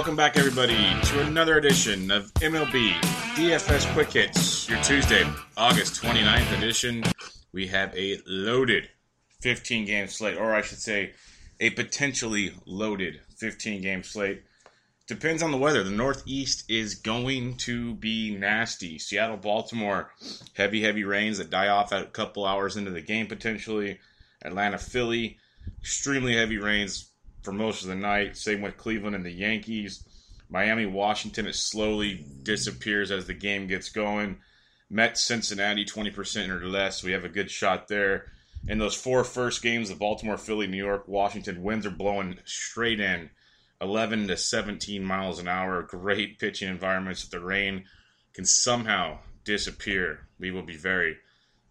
Welcome back, everybody, to another edition of MLB DFS Quick Hits, your Tuesday, August 29th edition. We have a loaded 15 game slate, or I should say, a potentially loaded 15 game slate. Depends on the weather. The Northeast is going to be nasty. Seattle, Baltimore, heavy, heavy rains that die off a couple hours into the game potentially. Atlanta, Philly, extremely heavy rains for most of the night. Same with Cleveland and the Yankees. Miami, Washington, it slowly disappears as the game gets going. Mets, Cincinnati, 20% or less. We have a good shot there. In those four first games, the Baltimore, Philly, New York, Washington, winds are blowing straight in 11 to 17 miles an hour. Great pitching environments. If the rain can somehow disappear, we will be very,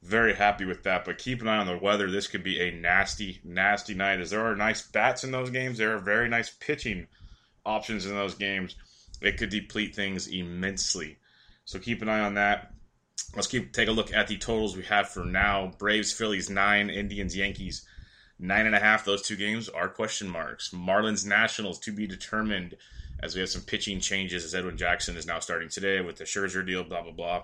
very happy with that. But keep an eye on the weather. This could be a nasty, nasty night. As there are nice bats in those games, there are very nice pitching options in those games. It could deplete things immensely. So keep an eye on that. Let's keep take a look at the totals we have for now. Braves, Phillies, nine. Indians, Yankees, nine and a half. Those two games are question marks. Marlins, Nationals to be determined as we have some pitching changes as Edwin Jackson is now starting today with the Scherzer deal, blah, blah, blah.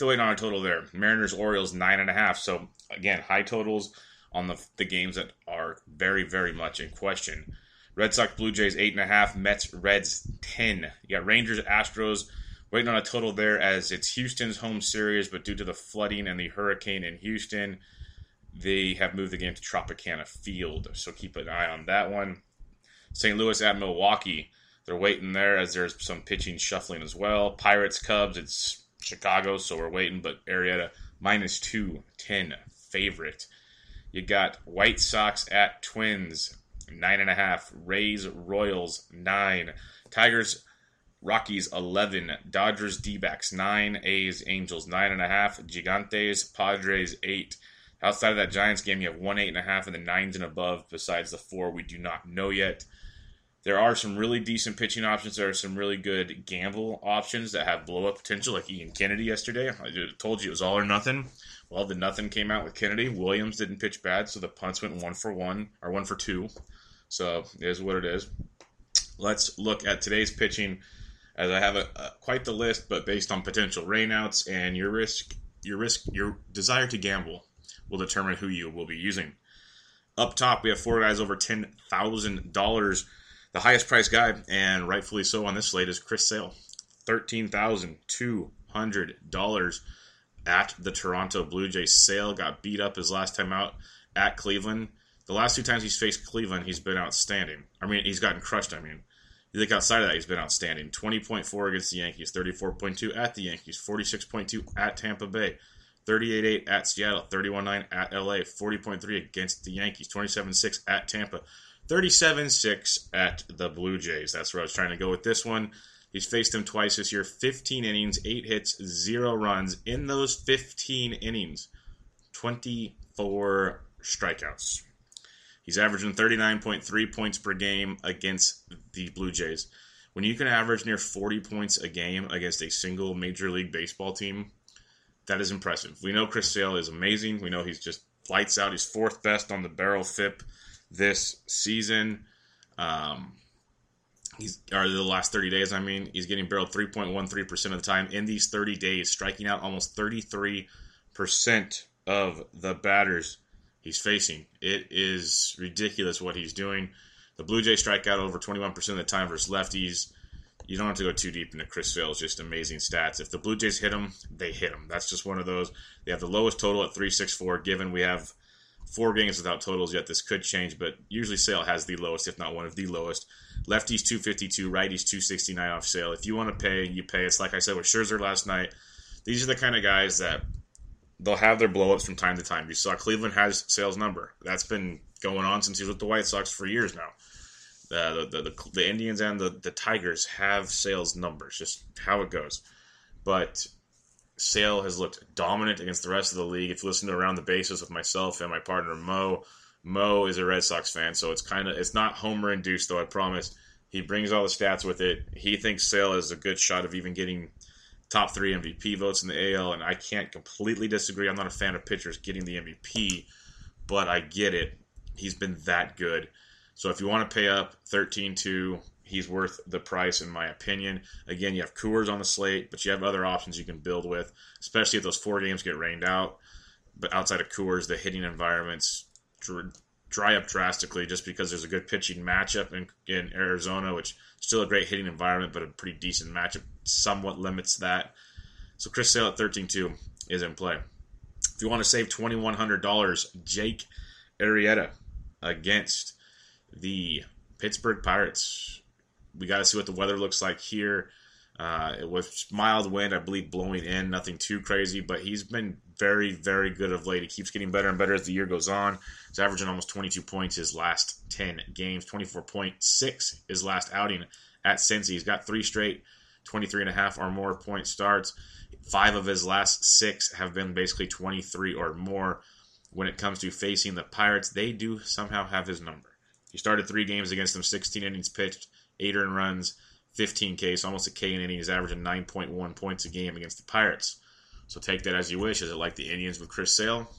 Still waiting on a total there. Mariners, Orioles, nine and a half. So again, high totals on the, the games that are very, very much in question. Red Sox, Blue Jays, eight and a half. Mets, Reds, ten. You got Rangers, Astros, waiting on a total there as it's Houston's home series, but due to the flooding and the hurricane in Houston, they have moved the game to Tropicana Field. So keep an eye on that one. St. Louis at Milwaukee, they're waiting there as there's some pitching shuffling as well. Pirates, Cubs, it's Chicago, so we're waiting, but Arrieta minus 210 favorite. You got White Sox at Twins, nine and a half. Rays, Royals, nine. Tigers, Rockies, 11. Dodgers, D backs, 9. A's, Angels, 9.5. Gigantes, Padres, 8. Outside of that Giants game, you have 1, 8.5, and the 9s and above, besides the 4 we do not know yet. There are some really decent pitching options. There are some really good gamble options that have blow up potential, like Ian Kennedy yesterday. I told you it was all or nothing. Well, the nothing came out with Kennedy. Williams didn't pitch bad, so the punts went one for one, or one for two. So it is what it is. Let's look at today's pitching as I have a, a, quite the list, but based on potential rainouts and your risk, your risk, your desire to gamble will determine who you will be using. Up top, we have four guys over ten thousand dollars. The highest price guy, and rightfully so on this slate, is Chris Sale, thirteen thousand two hundred dollars at the Toronto Blue Jays. Sale got beat up his last time out at Cleveland. The last two times he's faced Cleveland, he's been outstanding. I mean, he's gotten crushed. I mean, you think outside of that, he's been outstanding. 20.4 against the Yankees, 34.2 at the Yankees, 46.2 at Tampa Bay, 38.8 at Seattle, 31.9 at LA, 40.3 against the Yankees, 27.6 at Tampa, 37.6 at the Blue Jays. That's where I was trying to go with this one. He's faced them twice this year 15 innings, 8 hits, 0 runs. In those 15 innings, 24 strikeouts. He's averaging 39.3 points per game against the Blue Jays. when you can average near 40 points a game against a single Major League Baseball team, that is impressive. We know Chris Sale is amazing. We know he's just lights out. He's fourth best on the barrel FIP this season. Um, he's or the last 30 days, I mean, he's getting barreled 3.13% of the time in these 30 days, striking out almost 33% of the batters he's facing. It is ridiculous what he's doing. The Blue Jays strike out over 21% of the time versus lefties. You don't have to go too deep into Chris Sale's just amazing stats. If the Blue Jays hit him, they hit him. That's just one of those. They have the lowest total at 364, given we have four games without totals yet. This could change, but usually Sale has the lowest, if not one of the lowest. Lefties 252, righties 269 off Sale. If you want to pay, you pay. It's like I said with Scherzer last night. These are the kind of guys that they'll have their blowups from time to time. You saw Cleveland has Sale's number. That's been going on since he was with the White Sox for years now. Uh, the, the, the, the Indians and the, the Tigers have Sale's numbers, just how it goes. But Sale has looked dominant against the rest of the league. If you listen to Around the Bases with myself and my partner Mo, Mo is a Red Sox fan, so it's kind of it's not homer induced though. I promise. He brings all the stats with it. He thinks Sale is a good shot of even getting top three MVP votes in the AL, and I can't completely disagree. I'm not a fan of pitchers getting the MVP, but I get it. He's been that good. So if you want to pay up 13-2, he's worth the price in my opinion. Again, you have Coors on the slate, but you have other options you can build with, especially if those four games get rained out. But outside of Coors, the hitting environments dry up drastically just because there's a good pitching matchup in, in Arizona, which still a great hitting environment, but a pretty decent matchup somewhat limits that. So Chris Sale at 13-2 is in play. If you want to save $2,100, Jake Arrieta against the Pittsburgh Pirates. We got to see what the weather looks like here. Uh, with mild wind, I believe blowing in, nothing too crazy, but he's been very, very good of late. He keeps getting better and better as the year goes on. He's averaging almost 22 points his last 10 games, 24.6 his last outing at Cincy. He's got three straight 23 and a half or more point starts. Five of his last six have been basically 23 or more. When it comes to facing the Pirates, they do somehow have his number. He started three games against them, 16 innings pitched, eight earned runs, 15 Ks, almost a K an inning. He's averaging 9.1 points a game against the Pirates. So take that as you wish. Is it like the Indians with Chris Sale?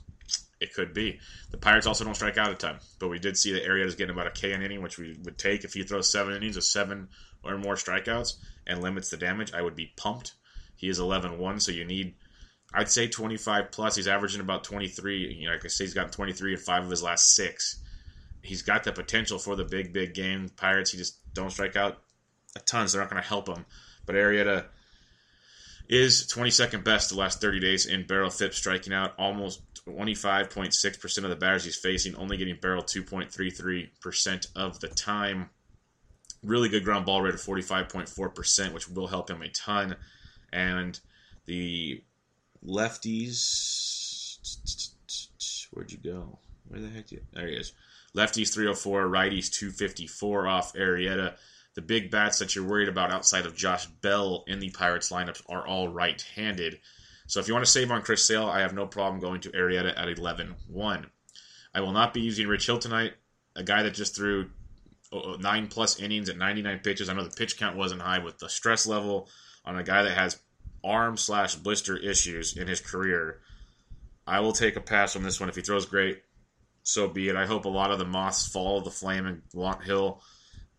It could be. The Pirates also don't strike out a ton, but we did see that Arrieta is getting about a K an inning, which we would take if he throws seven innings of seven or more strikeouts and limits the damage. I would be pumped. He is 11-1, so you need, I'd say 25 plus. He's averaging about 23. You know, like I say, he's got 23 in five of his last six. He's got the potential for the big, big game. Pirates, he just don't strike out a ton, so they're not going to help him. But Arrieta is 22nd best the last 30 days in barrel FIP, striking out almost 25.6% of the batters he's facing, only getting barrel 2.33% of the time. Really good ground ball rate of 45.4%, which will help him a ton. And the lefties. Where'd you go? Where the heck did. There he is. Lefties 304, righties 254 off Arrieta. The big bats that you're worried about outside of Josh Bell in the Pirates lineups are all right handed. So if you want to save on Chris Sale, I have no problem going to Arrieta at 11 1. I will not be using Rich Hill tonight, a guy that just threw uh, nine plus innings at 99 pitches. I know the pitch count wasn't high with the stress level on a guy that has arm slash blister issues in his career. I will take a pass on this one. If he throws great, so be it. I hope a lot of the moths follow the flame and want Hill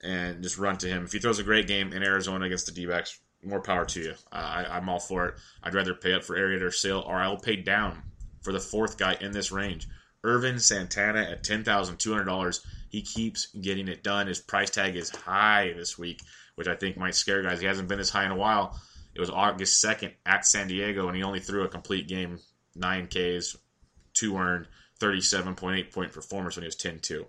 and just run to him. If he throws a great game in Arizona against the D backs, more power to you. Uh, I, am all for it. I'd rather pay up for Arrieta or Sale, or I'll pay down for the fourth guy in this range. Ervin Santana at $10,200. He keeps getting it done. His price tag is high this week, which I think might scare guys. He hasn't been as high in a while. It was August 2nd at San Diego, and he only threw a complete game, 9 Ks, 2 earned, 37.8 point performance when he was 10 2.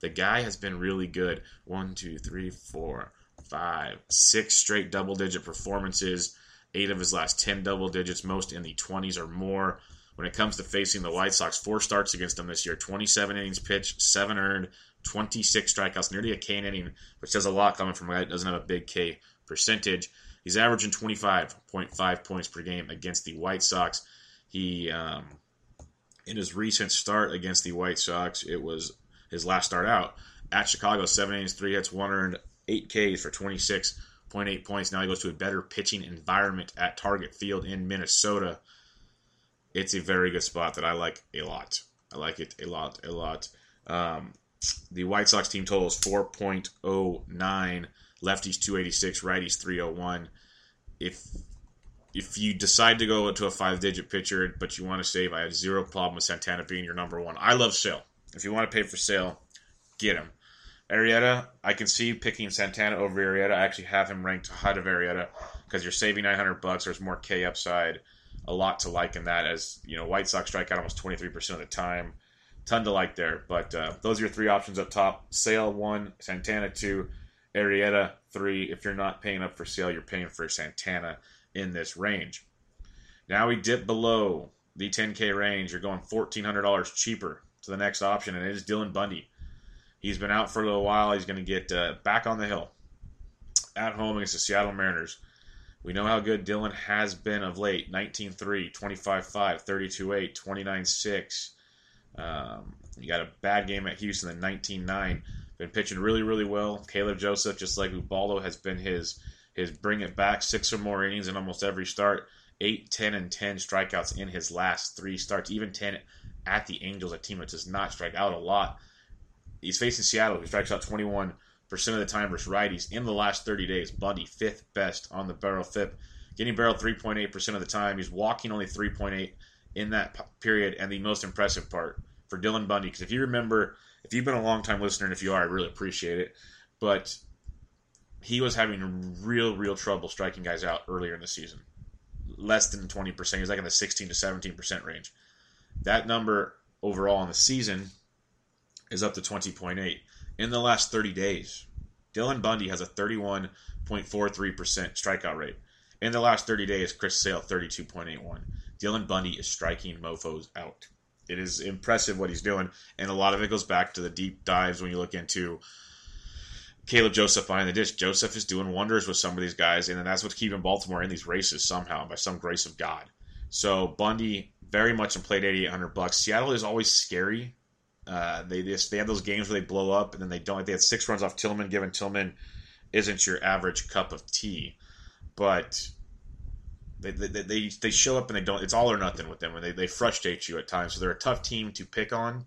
The guy has been really good. One, two, three, four, five, six straight double digit performances. Eight of his last 10 double digits, most in the 20s or more. When it comes to facing the White Sox, four starts against them this year 27 innings pitched, seven earned, 26 strikeouts, nearly a K inning, which says a lot coming from a guy that doesn't have a big K percentage. He's averaging 25.5 points per game against the White Sox. He, um, in his recent start against the White Sox, it was his last start out at Chicago, seven innings, three hits, one earned, eight Ks for 26.8 points. Now he goes to a better pitching environment at Target Field in Minnesota. It's a very good spot that I like a lot. I like it a lot, a lot. Um, the White Sox team total is 4.09. Lefties 286, righties 301. If if you decide to go to a five digit pitcher, but you want to save, I have zero problem with Santana being your number one. I love Sale. If you want to pay for Sale, get him. Arrieta, I can see picking Santana over Arrieta. I actually have him ranked ahead of Arrieta because you're saving 900 bucks. There's more K upside. A lot to like in that, as you know, White Sox strike out almost 23% of the time. Ton to like there. But uh, those are your three options up top: Sale one, Santana two, Arrieta three. If you're not paying up for Sale, you're paying for Santana in this range. Now we dip below the 10K range. You're going $1,400 cheaper to the next option, and it is Dylan Bundy. He's been out for a little while. He's going to get uh, back on the hill at home against the Seattle Mariners. We know how good Dylan has been of late 19 3, 25 5, 32 8, 29 6. Um, you got a bad game at Houston in 19 9. Been pitching really, really well. Caleb Joseph, just like Ubaldo, has been his his bring it back six or more innings in almost every start. 8, 10, and 10 strikeouts in his last three starts. Even 10 at the Angels, a team that does not strike out a lot. He's facing Seattle, who strikes out 21% of the time versus righties in the last 30 days. Bundy, fifth best on the barrel FIP, getting barreled 3.8% of the time. He's walking only 3.8 in that period. And the most impressive part for Dylan Bundy, because if you remember, if you've been a long time listener, and if you are, I really appreciate it. But he was having real, real trouble striking guys out earlier in the season. Less than 20%. He's like in the 16 to 17% range. That number overall in the season is up to 20.8. In the last 30 days, Dylan Bundy has a 31.43% strikeout rate. In the last 30 days, Chris Sale 32.81. Dylan Bundy is striking mofos out. It is impressive what he's doing, and a lot of it goes back to the deep dives when you look into Caleb Joseph behind the dish. Joseph is doing wonders with some of these guys, and that's what's keeping Baltimore in these races somehow by some grace of God. So Bundy very much in played 8,800 bucks. Seattle is always scary uh, they just they have those games where they blow up and then they don't. They had six runs off Tillman, given Tillman isn't your average cup of tea, but they, they, they, they show up and they don't. It's all or nothing with them, and they, they frustrate you at times. So they're a tough team to pick on.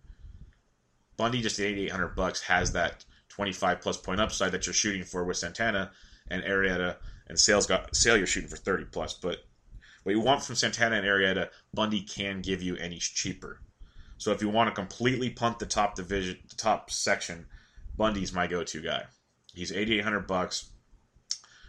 Bundy just at eighty eight hundred bucks has that twenty five plus point upside that you're shooting for with Santana and Arrieta and Sales got Sale you're shooting for thirty plus. But what you want from Santana and Arrieta, Bundy can give you, he's cheaper. So if you want to completely punt the top division, the top section, Bundy's my go-to guy. He's 8800 bucks.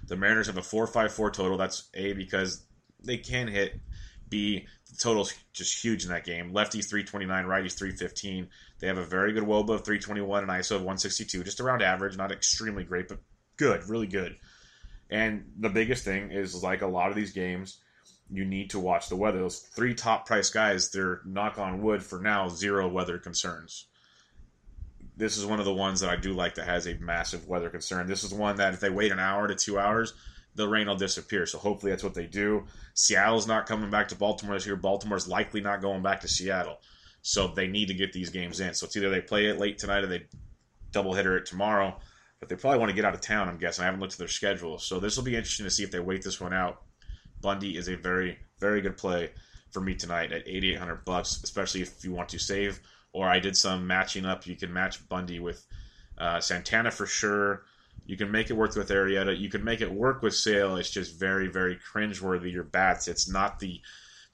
The Mariners have a 454 total. That's A because they can hit. B the total's just huge in that game. Lefties 329, righties 315. They have a very good WOBA of 321 and ISO of 162, just around average, not extremely great, but good, really good. And the biggest thing is like a lot of these games, you need to watch the weather. Those three top price guys, they're knock on wood for now, zero weather concerns. This is one of the ones that I do like that has a massive weather concern. This is one that if they wait an hour to two hours, the rain will disappear. So hopefully that's what they do. Seattle's not coming back to Baltimore this year. Baltimore's likely not going back to Seattle. So they need to get these games in. So it's either they play it late tonight or they double hitter it tomorrow. But they probably want to get out of town, I'm guessing. I haven't looked at their schedule. So this will be interesting to see if they wait this one out Bundy is a very, very good play for me tonight at 8,800 bucks, especially if you want to save. Or I did some matching up. You can match Bundy with uh, Santana for sure. You can make it work with Arrieta. You can make it work with Sale. It's just very, very cringeworthy. Your bats. It's not the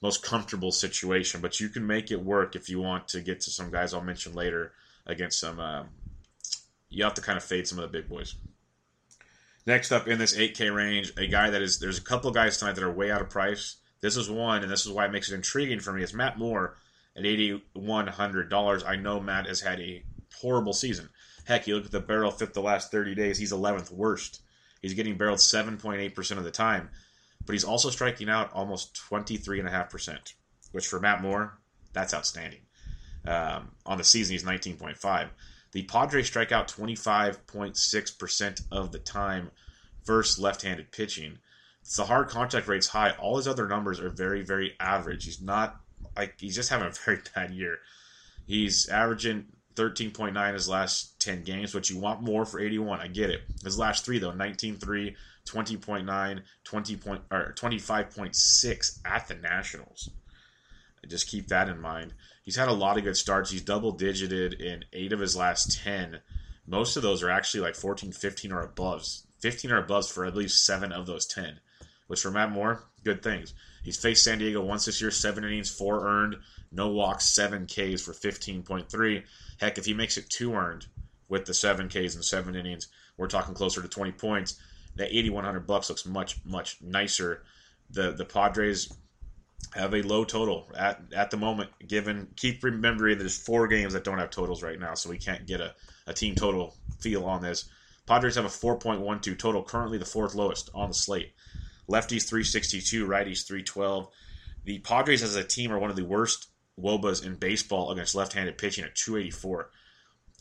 most comfortable situation, but you can make it work if you want to get to some guys I'll mention later against some. Uh, you have to kind of fade some of the big boys. Next up in this 8K range, a guy that is there's a couple guys tonight that are way out of price. This is one, and this is why it makes it intriguing for me. It's Matt Moore at $8,100. I know Matt has had a horrible season. Heck, you look at the barrel FIP the last 30 days, he's 11th worst. He's getting barreled 7.8% of the time, but he's also striking out almost 23.5%, which for Matt Moore, that's outstanding. Um, on the season, he's 19.5. The Padres strike out 25.6% of the time versus left handed pitching. the hard contact rate's high. All his other numbers are very, very average. He's not like he's just having a very bad year. He's averaging 13.9 his last 10 games, which you want more for 81. I get it. His last three, though 19.3, 20.9, 20 point, or 25.6 at the Nationals. Just keep that in mind. He's had a lot of good starts. He's double digited in eight of his last 10. Most of those are actually like 14, 15 or above. 15 or above for at least seven of those 10, which for Matt Moore, good things. He's faced San Diego once this year, seven innings, four earned, no walks, seven Ks for 15.3. Heck, if he makes it two earned with the seven Ks and seven innings, we're talking closer to 20 points. That 8100 bucks looks much much nicer. The the Padres have a low total at at the moment. Given keep remembering there's four games that don't have totals right now, so we can't get a, a team total feel on this. Padres have a 4.12 total, currently the fourth lowest on the slate. Lefties 362, righties 312. The Padres as a team are one of the worst wOBAs in baseball against left-handed pitching at 284.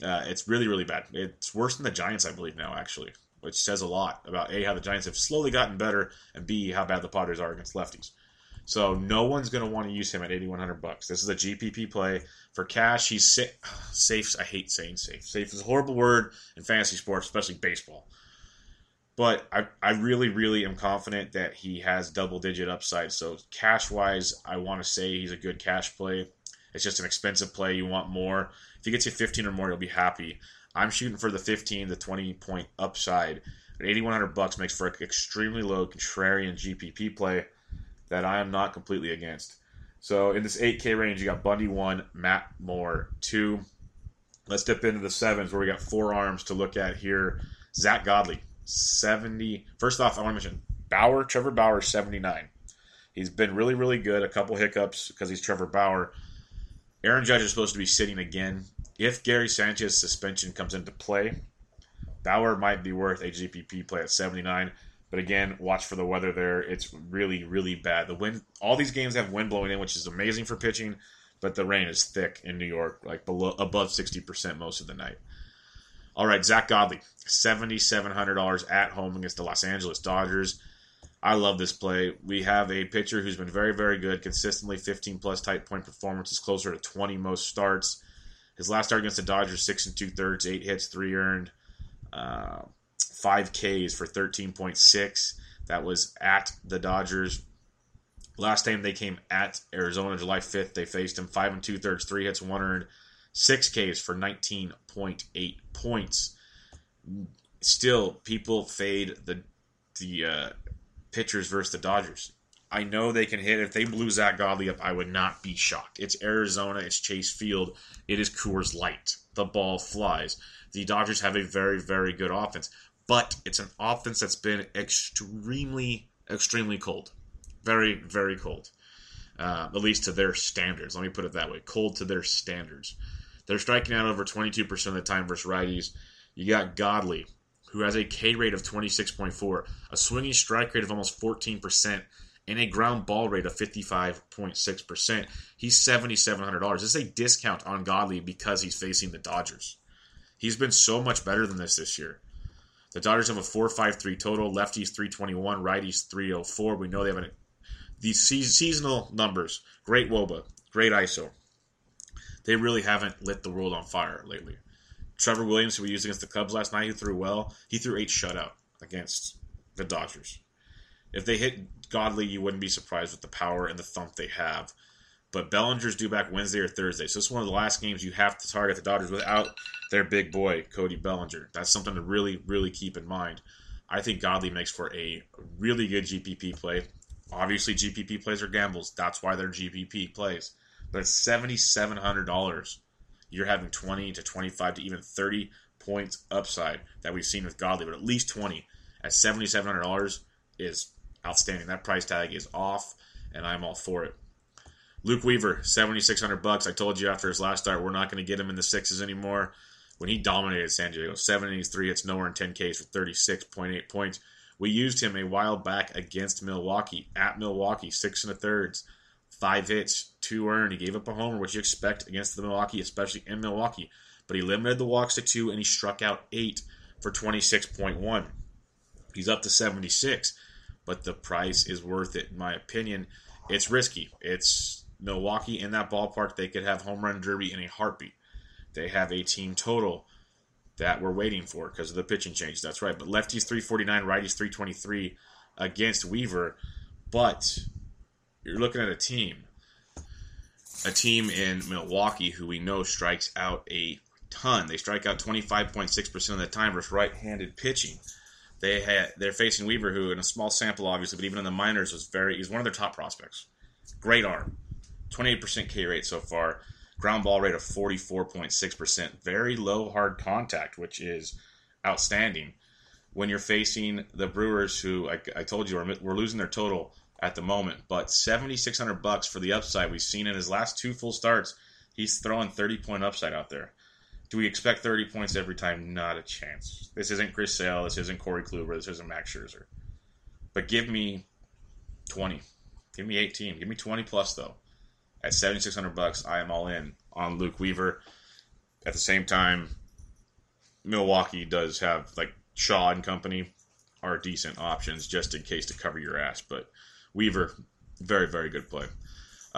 Uh, it's really really bad. It's worse than the Giants, I believe now actually, which says a lot about a how the Giants have slowly gotten better and b how bad the Padres are against lefties. So no one's going to want to use him at 8100 bucks. This is a GPP play for cash. He's sa- safe. I hate saying safe. Safe is a horrible word in fantasy sports, especially baseball. But I, I really, really am confident that he has double digit upside. So cash wise, I want to say he's a good cash play. It's just an expensive play. You want more. If he gets you 15 or more, you'll be happy. I'm shooting for the 15 the 20 point upside. 8100 bucks makes for an extremely low contrarian GPP play that I am not completely against. So in this 8K range, you got Bundy 1, Matt Moore 2. Let's dip into the sevens where we got four arms to look at here. Zack Godley, 70. First off, I want to mention Bauer, Trevor Bauer, 79. He's been really, really good. A couple hiccups because he's Trevor Bauer. Aaron Judge is supposed to be sitting again. If Gary Sanchez's suspension comes into play, Bauer might be worth a GPP play at 79. But again, watch for the weather there. It's really, really bad. The wind, all these games have wind blowing in, which is amazing for pitching, but the rain is thick in New York, like below above 60% most of the night. All right, Zack Godley, $7,700 at home against the Los Angeles Dodgers. I love this play. We have a pitcher who's been very, very good, consistently 15 plus type point performances, closer to 20 most starts. His last start against the Dodgers, six and two thirds, eight hits, three earned. Uh, five Ks for 13.6. That was at the Dodgers. Last time they came at Arizona, July 5th, they faced him five and two thirds, three hits, one earned, six Ks for 19.8 points. Still, people fade the the uh, pitchers versus the Dodgers. I know they can hit. If they blew Zack Godley up, I would not be shocked. It's Arizona. It's Chase Field. It is Coors Light. The ball flies. The Dodgers have a very, very good offense but it's an offense that's been extremely, extremely cold. Very, very cold. Uh, at least to their standards. Let me put it that way. Cold to their standards. They're striking out over 22% of the time versus righties. You got Godley, who has a K rate of 26.4, a swinging strike rate of almost 14%, and a ground ball rate of 55.6%. He's $7,700. This is a discount on Godley because he's facing the Dodgers. He's been so much better than this this year. The Dodgers have a 4.53 total. Lefties 321, righties 304. We know they have an, these seasonal numbers. Great Woba, great ISO. They really haven't lit the world on fire lately. Trevor Williams, who we used against the Cubs last night, he threw well. He threw eight shutout against the Dodgers. If they hit Godley, you wouldn't be surprised with the power and the thump they have. But Bellinger's due back Wednesday or Thursday. So it's one of the last games you have to target the Dodgers without their big boy, Cody Bellinger. That's something to really, really keep in mind. I think Godley makes for a really good GPP play. Obviously, GPP plays are gambles. That's why they're GPP plays. But at $7,700, you're having 20 to 25 to even 30 points upside that we've seen with Godley, but at least 20 at $7,700 is outstanding. That price tag is off, and I'm all for it. Luke Weaver, 7600 bucks. I told you after his last start, we're not going to get him in the sixes anymore. When he dominated San Diego, 73 hits, nowhere in 10Ks for 36.8 points. We used him a while back against Milwaukee, at Milwaukee, six and a thirds, five hits, two earned. He gave up a homer, which you expect against the Milwaukee, especially in Milwaukee. But he limited the walks to two, and he struck out eight for 26.1. He's up to 76, but the price is worth it, in my opinion. It's risky. It's Milwaukee in that ballpark, they could have home run derby in a heartbeat. they have a team total that we're waiting for because of the pitching change. That's right. But lefties 349, righties 323 against Weaver. But you're looking at a team, a team in Milwaukee who we know strikes out a ton. They strike out 25.6% of the time versus right-handed pitching. They had they're facing Weaver, who in a small sample, obviously, but even in the minors was very he's one of their top prospects. Great arm, 28% K rate so far, ground ball rate of 44.6%, very low hard contact, which is outstanding. When you're facing the Brewers, who I, I told you are we're losing their total at the moment, but 7,600 bucks for the upside. We've seen in his last two full starts, he's throwing 30 point upside out there. Do we expect 30 points every time? Not a chance. This isn't Chris Sale. This isn't Corey Kluber. This isn't Max Scherzer. But give me 20. Give me 18. Give me 20 plus, though. At 7600 bucks, I am all in on Luke Weaver. At the same time, Milwaukee does have, like, Shaw and company are decent options just in case to cover your ass. But Weaver, very, very good play.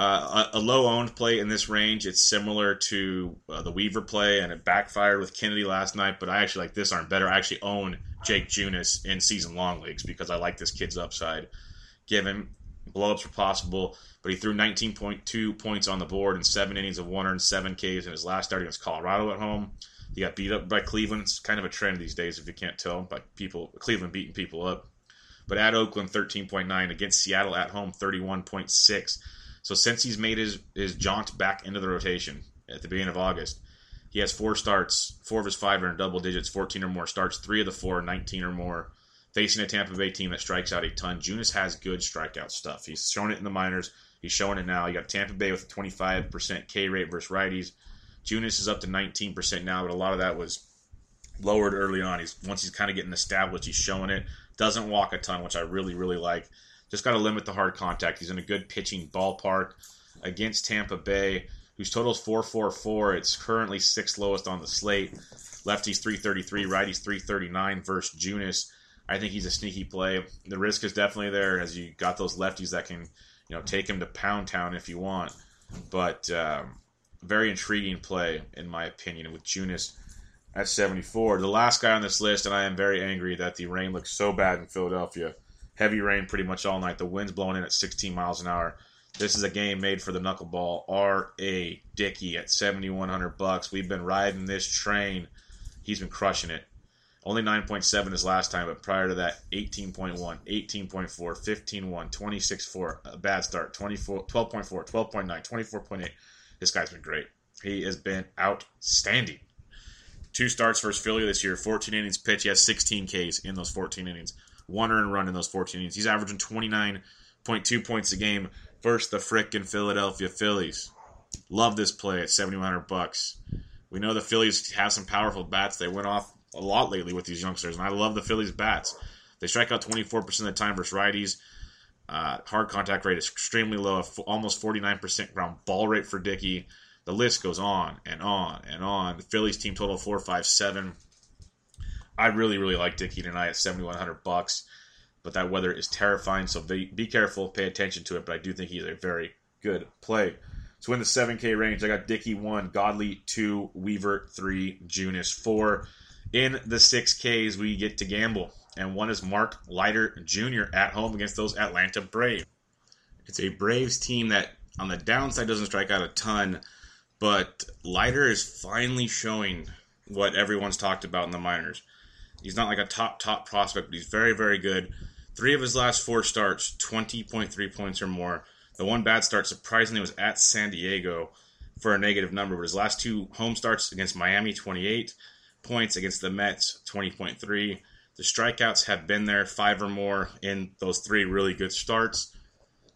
Uh, a, low owned play in this range. It's similar to uh, the Weaver play, and it backfired with Kennedy last night. But I actually like this arm better. I actually own Jake Junis in season long leagues because I like this kid's upside. Given blowups were possible, but he threw 19.2 points on the board in seven innings of 107 Ks in his last start against Colorado at home. He got beat up by Cleveland. It's kind of a trend these days, if you can't tell, by people Cleveland beating people up. But at Oakland, 13.9 against Seattle at home, 31.6 so since he's made his, his jaunt back into the rotation at the beginning of August, he has four starts. Four of his five are in double digits, 14 or more starts. Three of the four, 19 or more. Facing a Tampa Bay team that strikes out a ton. Junis has good strikeout stuff. He's shown it in the minors. He's showing it now. You got Tampa Bay with a 25% K rate versus righties. Junis is up to 19% now, but a lot of that was lowered early on. He's once he's kind of getting established, he's showing it. Doesn't walk a ton, which I really, really like. Just got to limit the hard contact. He's in a good pitching ballpark against Tampa Bay, whose total is 444. It's currently sixth lowest on the slate. Lefties 333, righties 339 versus Junis. I think he's a sneaky play. The risk is definitely there as you got those lefties that can, you know, take him to Pound Town if you want. But um, very intriguing play in my opinion with Junis at 74. The last guy on this list, and I am very angry that the rain looks so bad in Philadelphia heavy rain pretty much all night. The wind's blowing in at 16 miles an hour. This is a game made for the knuckleball. R.A. Dickey at 7100 bucks. We've been riding this train. He's been crushing it. Only 9.7 his last time, but prior to that, 18.1, 18.4, 15.1, 26.4, a bad start, 24, 12.4, 12.9, 24.8. This guy's been great. He has been outstanding. Two starts versus Philly this year, 14 innings pitch. He has 16 Ks in those 14 innings one earned run in those 14 innings. He's averaging 29.2 points a game versus the frickin' Philadelphia Phillies. Love this play at 7100 bucks. We know the Phillies have some powerful bats. They went off a lot lately with these youngsters, and I love the Phillies bats. They strike out 24% of the time versus righties. Uh, hard contact rate is extremely low, almost 49% ground ball rate for Dickey. The list goes on and on and on. The Phillies team total 457. I really, really like Dickey tonight at 7,100 bucks, but that weather is terrifying. So be, be careful, pay attention to it. But I do think he's a very good play. So in the 7K range, I got Dickey 1, Godley 2, Weaver 3, Junis 4. In the 6Ks, we get to gamble. And one is Mark Leiter Jr. at home against those Atlanta Braves. It's a Braves team that on the downside doesn't strike out a ton, but Leiter is finally showing what everyone's talked about in the minors. He's not like a top top prospect, but he's very very good. Three of his last four starts, 20.3 points or more. The one bad start, surprisingly, was at San Diego for a negative number. But his last two home starts against Miami, 28 points. Against the Mets, 20.3. The strikeouts have been there, five or more in those three really good starts.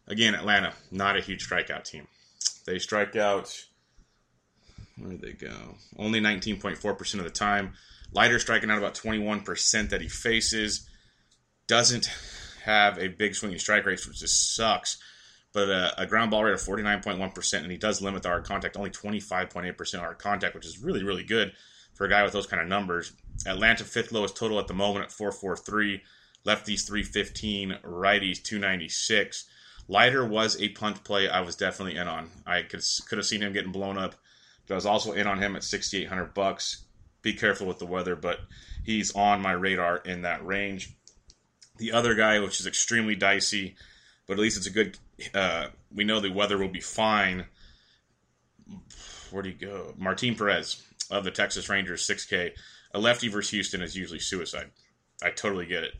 Again, Atlanta, not a huge strikeout team. They strike out, where did they go? Only 19.4% of the time. Leiter striking out about 21% that he faces. Doesn't have a big swinging strike rate, which just sucks. But a, a ground ball rate of 49.1%, and he does limit the hard contact, only 25.8% hard contact, which is really, really good for a guy with those kind of numbers. Atlanta fifth lowest total at the moment at 443. Lefties 315, righties 296. Leiter was a punt play I was definitely in on. I could, could have seen him getting blown up but I was also in on him at 6,800 bucks. Be careful with the weather, but he's on my radar in that range. The other guy, which is extremely dicey, but at least it's a good. Uh, we know the weather will be fine. Where do you go? Martin Perez of the Texas Rangers, 6K. A lefty versus Houston is usually suicide. I totally get it.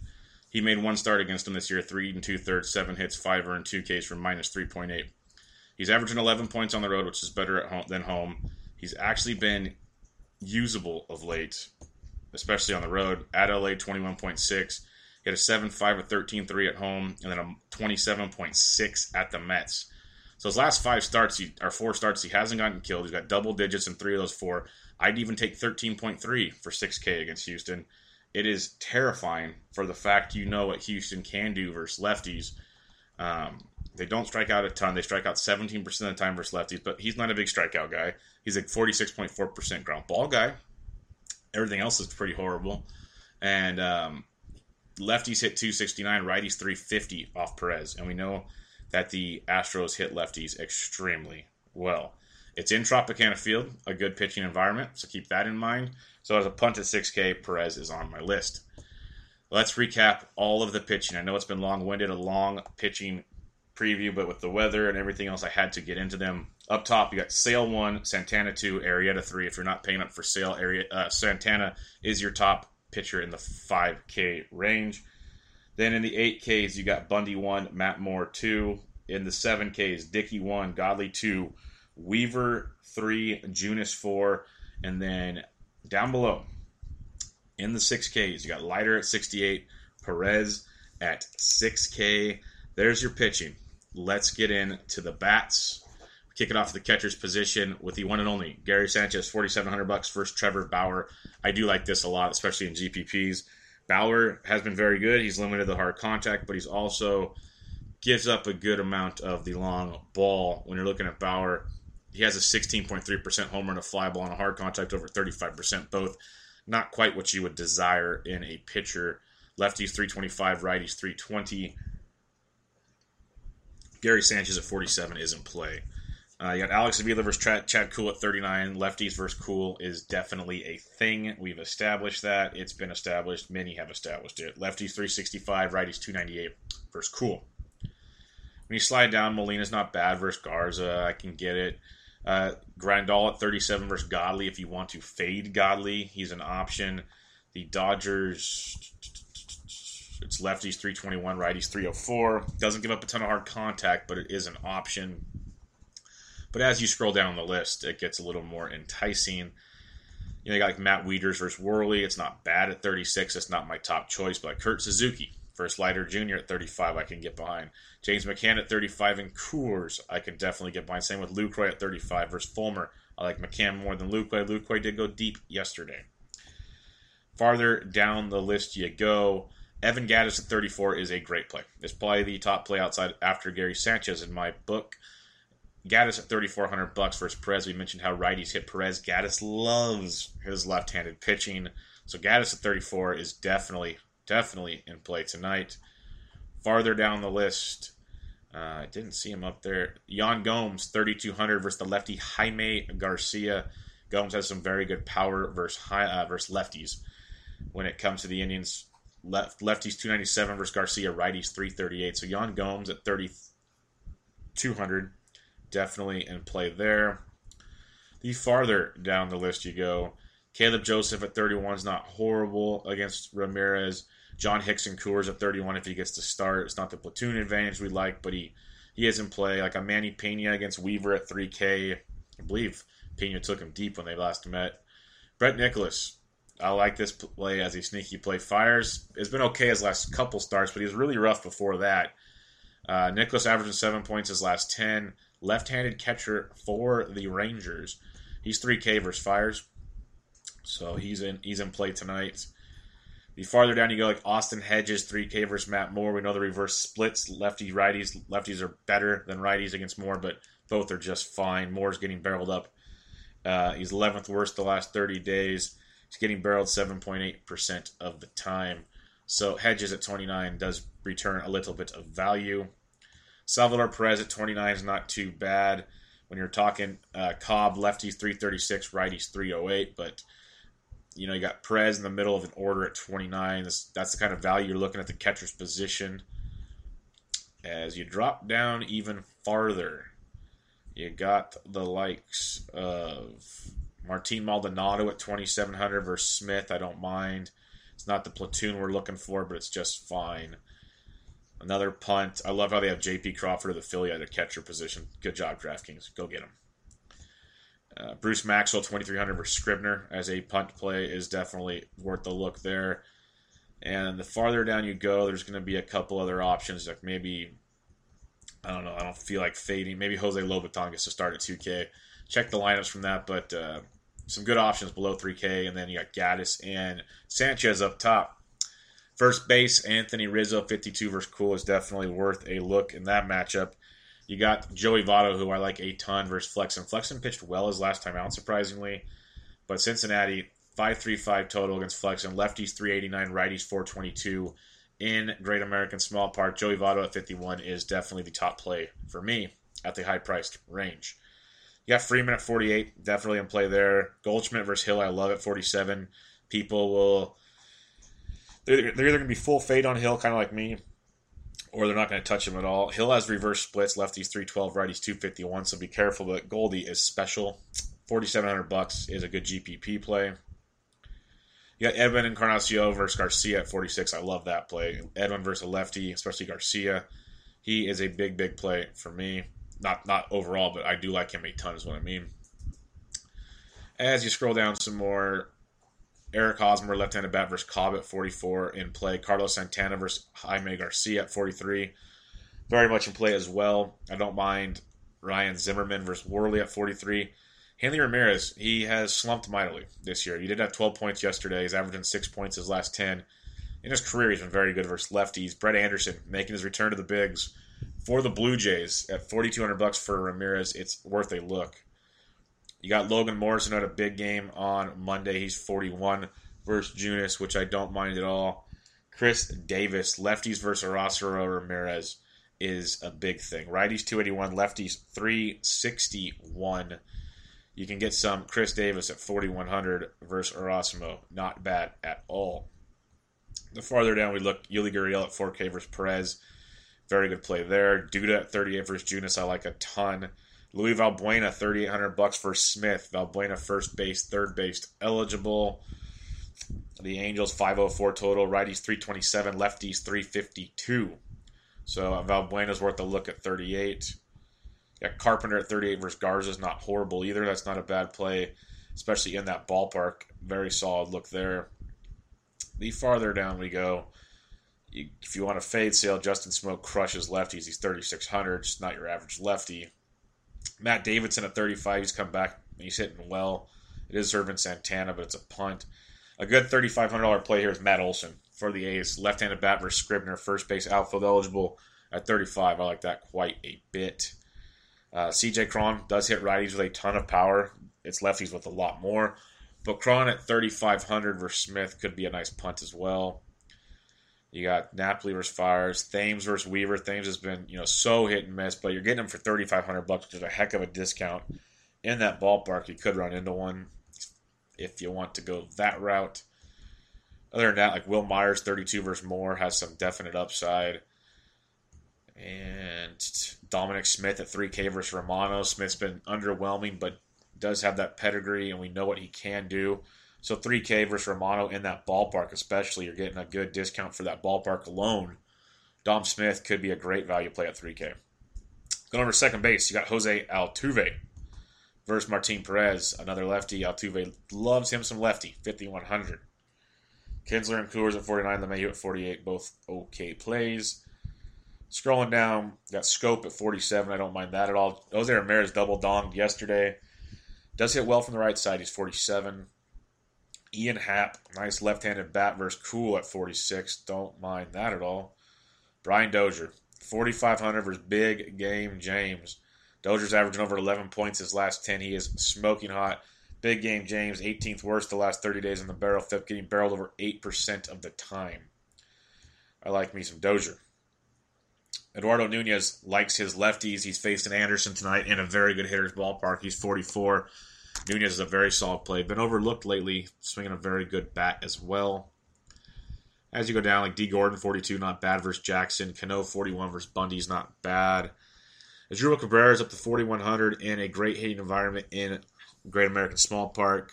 He made one start against them this year, three and two thirds, seven hits, five earned, two Ks for minus 3.8. He's averaging 11 points on the road, which is better at home than home. He's actually been usable of late, especially on the road. At LA, 21.6. He had a 7 5 or 13 3 at home, and then a 27.6 at the Mets. So his last five starts, he, or four starts, he hasn't gotten killed. He's got double digits in three of those four. I'd even take 13.3 for 6K against Houston. It is terrifying for the fact you know what Houston can do versus lefties. Um, they don't strike out a ton. They strike out 17% of the time versus lefties, but he's not a big strikeout guy. He's a 46.4% ground ball guy. Everything else is pretty horrible. And um, lefties hit 269, righties 350 off Perez. And we know that the Astros hit lefties extremely well. It's in Tropicana Field, a good pitching environment, so keep that in mind. So as a punt at 6K, Perez is on my list. Let's recap all of the pitching. I know it's been long-winded, a long pitching preview, but with the weather and everything else, I had to get into them. Up top, you got Sale 1, Santana 2, Arrieta 3. If you're not paying up for Sale, Arrieta, uh, Santana is your top pitcher in the 5K range. Then in the 8Ks, you got Bundy 1, Matt Moore 2. In the 7Ks, Dickey 1, Godley 2, Weaver 3, Junis 4. And then down below, in the 6Ks, you got Leiter at 68, Perez at 6K. There's your pitching. Let's get into the bats. Kick it off the catcher's position with the one and only Gary Sanchez, 4700 bucks versus Trevor Bauer. I do like this a lot, especially in GPPs. Bauer has been very good. He's limited the hard contact, but he's also gives up a good amount of the long ball. When you're looking at Bauer, he has a 16.3% home run, a fly ball, and a hard contact over 35%, both not quite what you would desire in a pitcher. Lefties 325, righties 320. Gary Sanchez at 47 is in play. Uh, you got Alex Avila versus Chad, Chad Kuhl at 39. Lefties versus Kuhl is definitely a thing. We've established that. It's been established. Many have established it. Lefties 365, righties 298 versus Kuhl. When you slide down, Molina's not bad versus Garza. I can get it. Uh, Grandal at 37 versus Godley. If you want to fade Godley, he's an option. The Dodgers, it's lefties 321, righties 304. Doesn't give up a ton of hard contact, but it is an option. But as you scroll down the list, it gets a little more enticing. You know, you got like Matt Wieters versus Worley. It's not bad at 36. It's not my top choice, but Kurt Suzuki versus Leiter Jr. at 35, I can get behind. James McCann at 35 and Coors, I can definitely get behind. Same with Lucroy at 35 versus Fulmer. I like McCann more than Lucroy. Lucroy did go deep yesterday. Farther down the list you go. Evan Gattis at 34 is a great play. It's probably the top play outside after Gary Sanchez in my book. Gattis at 3400 bucks versus Perez. We mentioned how righties hit Perez. Gattis loves his left-handed pitching. So Gattis at 34 is definitely definitely in play tonight. Farther down the list, uh, I didn't see him up there. Yan Gomes, 3,200 versus the lefty Jaime Garcia. Gomes has some very good power versus, high, uh, versus lefties when it comes to the Indians. Left, lefties 297 versus Garcia, righties 338. So Yan Gomes at 3,200, definitely in play there. The farther down the list you go, Caleb Joseph at 31 is not horrible against Ramirez. John Hickson Coors at 31 if he gets to start. It's not the platoon advantage we like, but he, he is in play. Like a Manny Pena against Weaver at 3K. I believe Pena took him deep when they last met. Brett Nicholas. I like this play as a sneaky play. Fiers. It's been okay his last couple starts, but he was really rough before that. Uh, Nicholas averaging seven points his last 10. Left handed catcher for the Rangers. He's 3K versus Fiers. So he's in he's in play tonight. The farther down you go, like Austin Hedges, 3K versus Matt Moore. We know the reverse splits, lefty righties. Lefties are better than righties against Moore, but both are just fine. Moore's getting barreled up. Uh, he's 11th worst the last 30 days. Getting barreled 7.8% of the time. So Hedges at 29 does return a little bit of value. Salvador Perez at 29 is not too bad. when you're talking uh, Cobb, lefties 336, righties 308. But, you know, you got Perez in the middle of an order at 29. That's, that's the kind of value you're looking at the catcher's position. As you drop down even farther, you got the likes of Martin Maldonado at 2,700 versus Smith. I don't mind. It's not the platoon we're looking for, but it's just fine. Another punt. I love how they have J.P. Crawford, of the Philly, at a catcher position. Good job, DraftKings. Go get him. Uh, Bruce Maxwell, 2,300 versus Scribner as a punt play is definitely worth the look there. And the farther down you go, there's going to be a couple other options, like maybe, I don't know, I don't feel like fading. Maybe Jose Lobaton gets to start at 2K. Check the lineups from that, but uh, some good options below 3K. And then you got Gattis and Sanchez up top. First base, Anthony Rizzo, 52 versus Kuhl, is definitely worth a look in that matchup. You got Joey Votto, who I like a ton, versus Flexen. Flexen pitched well his last time out, surprisingly. But Cincinnati, 535 total against Flexen. Lefties, 389, righties, 422. In Great American Small Park, Joey Votto at 51 is definitely the top play for me at the high priced range. You got Freeman at 48, definitely in play there. Goldschmidt versus Hill, I love at 47. People will they're, they're either going to be full fade on Hill, kind of like me, or they're not going to touch him at all. Hill has reverse splits, lefties 312, righties 251, so be careful. But Goldie is special. 4700 bucks is a good GPP play. You got Edwin Encarnacion versus Garcia at 46. I love that play. Edwin versus a lefty, especially Garcia. He is a big, big play for me. Not not overall, but I do like him a ton, is what I mean. As you scroll down some more, Eric Hosmer, left-handed bat versus Cobb at 44 in play. Carlos Santana versus Jaime Garcia at 43. Very much in play as well. I don't mind Ryan Zimmerman versus Worley at 43. Hanley Ramirez, he has slumped mightily this year. He did have 12 points yesterday. He's averaging six points his last 10. In his career, he's been very good versus lefties. Brett Anderson making his return to the bigs for the Blue Jays at 4,200 bucks for Ramirez. It's worth a look. You got Logan Morrison at a big game on Monday. He's 41 versus Junis, which I don't mind at all. Chris Davis, lefties versus Erasmo Ramirez is a big thing. Righties 281, lefties 361. You can get some Chris Davis at 4100 versus Erasmo. Not bad at all. The farther down we look, Yuli Gurriel at 4K versus Perez. Very good play there. Duda at 38 versus Junis, I like a ton. Louis Valbuena, 3,800 bucks for Smith. Valbuena, first base, third base, eligible. The Angels, 504 total. Righties, 327. Lefties, 352. So uh, Valbuena's worth a look at 38. Yeah, Carpenter at 38 versus Garza is not horrible either. That's not a bad play, especially in that ballpark. Very solid look there. The farther down we go, you, if you want a fade sale, Justin Smoak crushes lefties. He's 3,600. Just not your average lefty. Matt Davidson at 35, he's come back. He's hitting well. It is Ervin Santana, but it's a punt. A good $3,500 play here is Matt Olson for the A's. Left-handed bat versus Scribner, first base outfield eligible at 35. I like that quite a bit. Uh, CJ Cron does hit righties with a ton of power. It's lefties with a lot more. But Cron at 3,500 versus Smith could be a nice punt as well. You got Napoli versus Fiers, Thames versus Weaver. Thames has been, you know, so hit and miss, but you're getting him for thirty five hundred bucks, which is a heck of a discount. In that ballpark, you could run into one if you want to go that route. Other than that, like Wil Myers, thirty two versus Moore has some definite upside. And Dominic Smith at 3K versus Romano. Smith's been underwhelming, but does have that pedigree, and we know what he can do. So 3K versus Romano in that ballpark, especially, you're getting a good discount for that ballpark alone. Dom Smith could be a great value play at 3K. Going over second base, you got Jose Altuve versus Martin Perez, another lefty. Altuve loves him some lefty, 5,100. Kinsler and Coors at 49, LeMahieu at 48, both okay plays. Scrolling down, got Schoop at 47. I don't mind that at all. Jose Ramirez double donged yesterday. Does hit well from the right side. He's 47. Ian Happ, nice left-handed bat versus Kuhl at 46. Don't mind that at all. Brian Dozier, 4,500 versus Big Game James. Dozier's averaging over 11 points his last 10. He is smoking hot. Big Game James, 18th worst the last 30 days in the barrel FIP, getting barreled over 8% of the time. I like me some Dozier. Eduardo Nunez likes his lefties. He's facing Anderson tonight in a very good hitter's ballpark. He's 44. Nunez is a very solid play. Been overlooked lately, swinging a very good bat as well. As you go down, like D. Gordon, 42, not bad versus Jackson. Cano, 41 versus Bundy's not bad. Asdrubal Cabrera is up to 4,100 in a great hitting environment in Great American Small Park.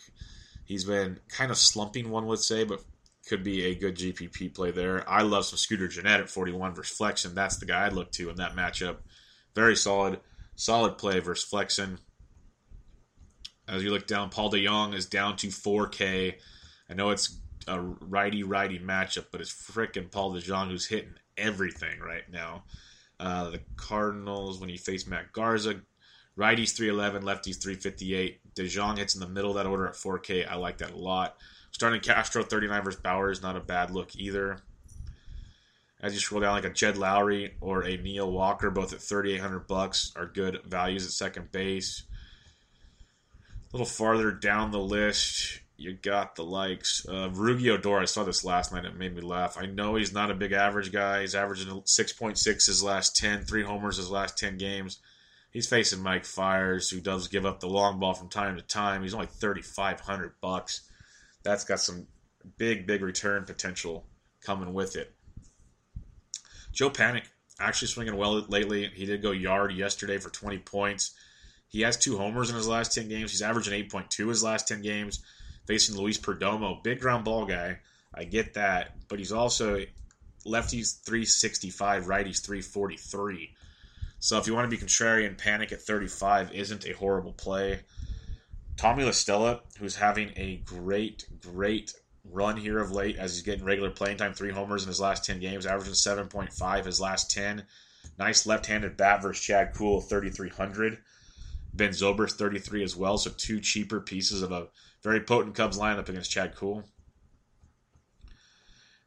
He's been kind of slumping, one would say, but could be a good GPP play there. I love some Scooter Gennett at 41 versus Flexen. That's the guy I'd look to in that matchup. Very solid, solid play versus Flexen. As you look down, Paul DeJong is down to 4K. I know it's a righty righty matchup, but it's freaking Paul DeJong who's hitting everything right now. Uh, the Cardinals, when you face Matt Garza, righties 311, lefties 358. DeJong hits in the middle of that order at 4K. I like that a lot. Starlin Castro 39 versus Bauer is not a bad look either. As you scroll down, like a Jed Lowrie or a Neil Walker, both at 3,800 bucks, are good values at second base. A little farther down the list, you got the likes of Rougned Odor. I saw this last night. It made me laugh. I know he's not a big average guy. He's averaging 6.6 his last 10, three homers his last 10 games. He's facing Mike Fiers, who does give up the long ball from time to time. He's only 3,500 bucks. That's got some big, big return potential coming with it. Joe Panik actually swinging well lately. He did go yard yesterday for 20 points. He has two homers in his last 10 games. He's averaging 8.2 his last 10 games facing Luis Perdomo. Big ground ball guy. I get that. But he's also lefties 365, righties 343. So if you want to be contrarian, Panik at 35 isn't a horrible play. Tommy La Stella, who's having a great, great run here of late as he's getting regular playing time, three homers in his last 10 games, averaging 7.5 his last 10. Nice left handed bat versus Chad Kuhl, 3,300. Ben Zobrist, 33 as well. So two cheaper pieces of a very potent Cubs lineup against Chad Kuhl.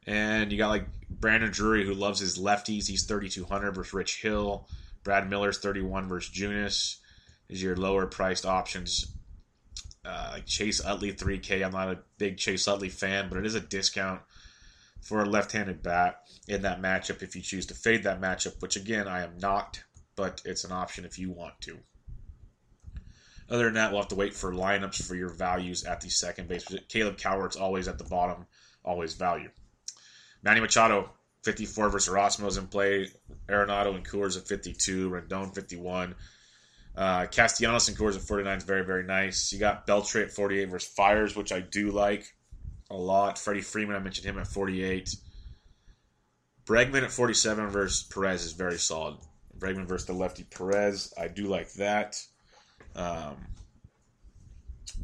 And you got like Brandon Drury, who loves his lefties. He's 3,200 versus Rich Hill. Brad Miller's 31 versus Junis is your lower priced options. Uh, Chase Utley 3K. I'm not a big Chase Utley fan, but it is a discount for a left-handed bat in that matchup if you choose to fade that matchup, which again I am not, but it's an option if you want to. Other than that, we'll have to wait for lineups for your values at the second base. Caleb Cowart's always at the bottom, always value. Manny Machado, 54 versus Erasmo's in play. Arenado and Coors at 52. Rendon, 51. Uh, Castellanos and Coors at 49 is very, very nice. You got Beltre at 48 versus Fiers, which I do like a lot. Freddie Freeman, I mentioned him at 48. Bregman at 47 versus Perez is very solid. Bregman versus the lefty Perez, I do like that. Um,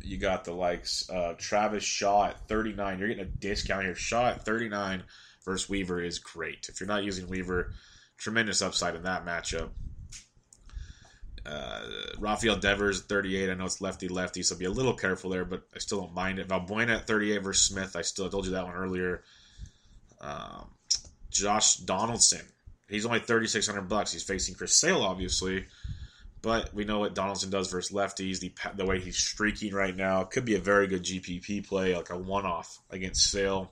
you got the likes uh, Travis Shaw at 39. You're getting a discount here. Shaw at 39 versus Weaver is great. If you're not using Weaver, tremendous upside in that matchup. Uh, Rafael Devers 38. I know it's lefty lefty, so be a little careful there, but I still don't mind it. Valbuena at 38 versus Smith. I still told you that one earlier. Um, Josh Donaldson. He's only 3600 bucks. He's facing Chris Sale, obviously. But we know what Donaldson does versus lefties. The the way he's streaking right now could be a very good GPP play, like a one off against Sale.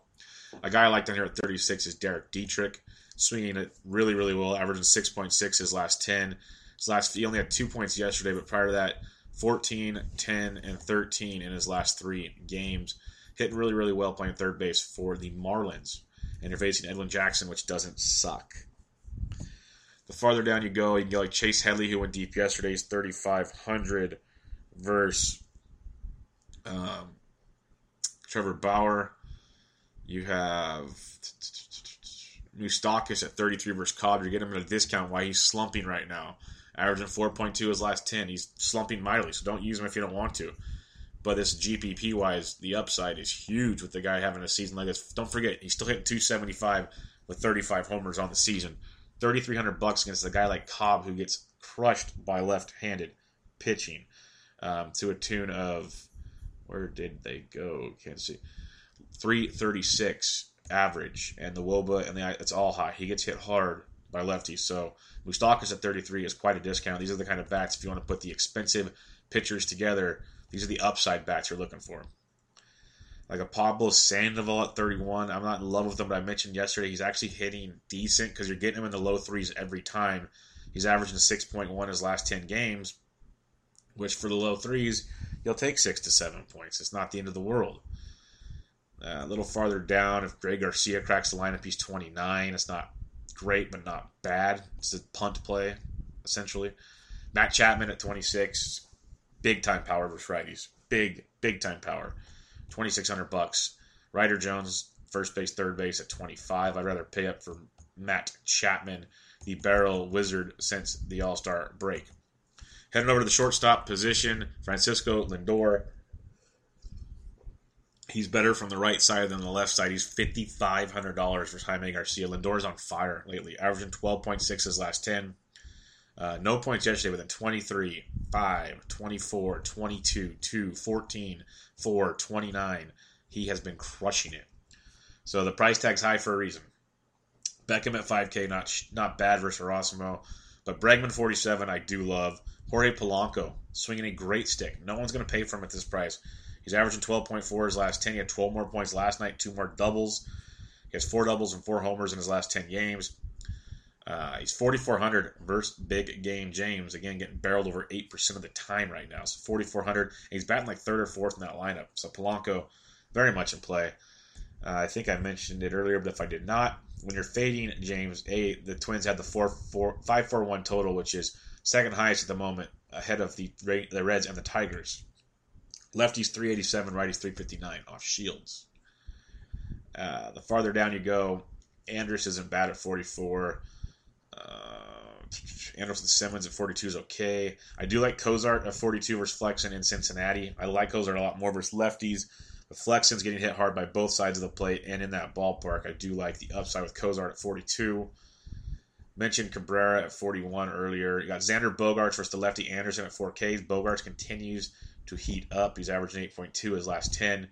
A guy I like down here at 36 is Derek Dietrich, swinging it really really well, averaging 6.6 his last 10. His last he only had two points yesterday, but prior to that, 14, 10, and 13 in his last three games. Hitting really really well playing third base for the Marlins, and you're facing Edwin Jackson, which doesn't suck. The farther down you go, you can get like Chase Headley, who went deep yesterday, is 3,500 versus um, Trevor Bauer. You have Moustakas at 33 versus Cobb. You're getting him at a discount while he's slumping right now. Averaging 4.2 his last 10. He's slumping mightily, so don't use him if you don't want to. But this GPP wise, the upside is huge with the guy having a season like this. Don't forget, he's still hitting 275 with 35 homers on the season. 3300 bucks against a guy like Cobb who gets crushed by left-handed pitching um, to a tune of where did they go? Can't see. 336 average, and the Woba and the it's all high. He gets hit hard by lefties. So Moustakas at 33 is quite a discount. These are the kind of bats if you want to put the expensive pitchers together. These are the upside bats you're looking for. Like a Pablo Sandoval at 31. I'm not in love with him, but I mentioned yesterday he's actually hitting decent because you're getting him in the low threes every time. He's averaging 6.1 his last 10 games, which for the low threes, you'll take six to seven points. It's not the end of the world. Uh, a little farther down, if Greg Garcia cracks the lineup, he's 29. It's not great, but not bad. It's a punt play, essentially. Matt Chapman at 26, big time power versus righties. Big, big time power. 2600 bucks. Ryder Jones, first base, third base at 25. I'd rather pay up for Matt Chapman, the barrel wizard since the All Star break. Heading over to the shortstop position, Francisco Lindor. He's better from the right side than the left side. He's $5,500 for Jaime Garcia. Lindor's on fire lately, averaging 12.6 his last 10. Uh, no points yesterday, but then 23, 5, 24, 22, 2, 14, 4, 29. He has been crushing it. So the price tag's high for a reason. Beckham at 5K, not not bad versus Erasmo. But Bregman 47, I do love. Jorge Polanco, swinging a great stick. No one's going to pay for him at this price. He's averaging 12.4 his last 10. He had 12 more points last night, two more doubles. He has four doubles and four homers in his last 10 games. Uh, he's 4,400 versus Big Game James. Again, getting barreled over 8% of the time right now. So 4,400. He's batting like third or fourth in that lineup. So Polanco, very much in play. Uh, I think I mentioned it earlier, but if I did not, when you're fading James, A, the Twins had the 4, 4, 5 4 1 total, which is second highest at the moment, ahead of the, the Reds and the Tigers. Lefties 387, righties 359 off Shields. Uh, the farther down you go, Andrus isn't bad at 44. Uh, Andrelton Simmons at 42 is okay. I do like Cozart at 42 versus Flexen in Cincinnati. I like Cozart a lot more versus lefties. But Flexen's getting hit hard by both sides of the plate, and in that ballpark, I do like the upside with Cozart at 42. Mentioned Cabrera at 41 earlier. You got Xander Bogaerts versus the lefty Anderson at 4K. Bogarts continues to heat up. He's averaging 8.2 his last 10.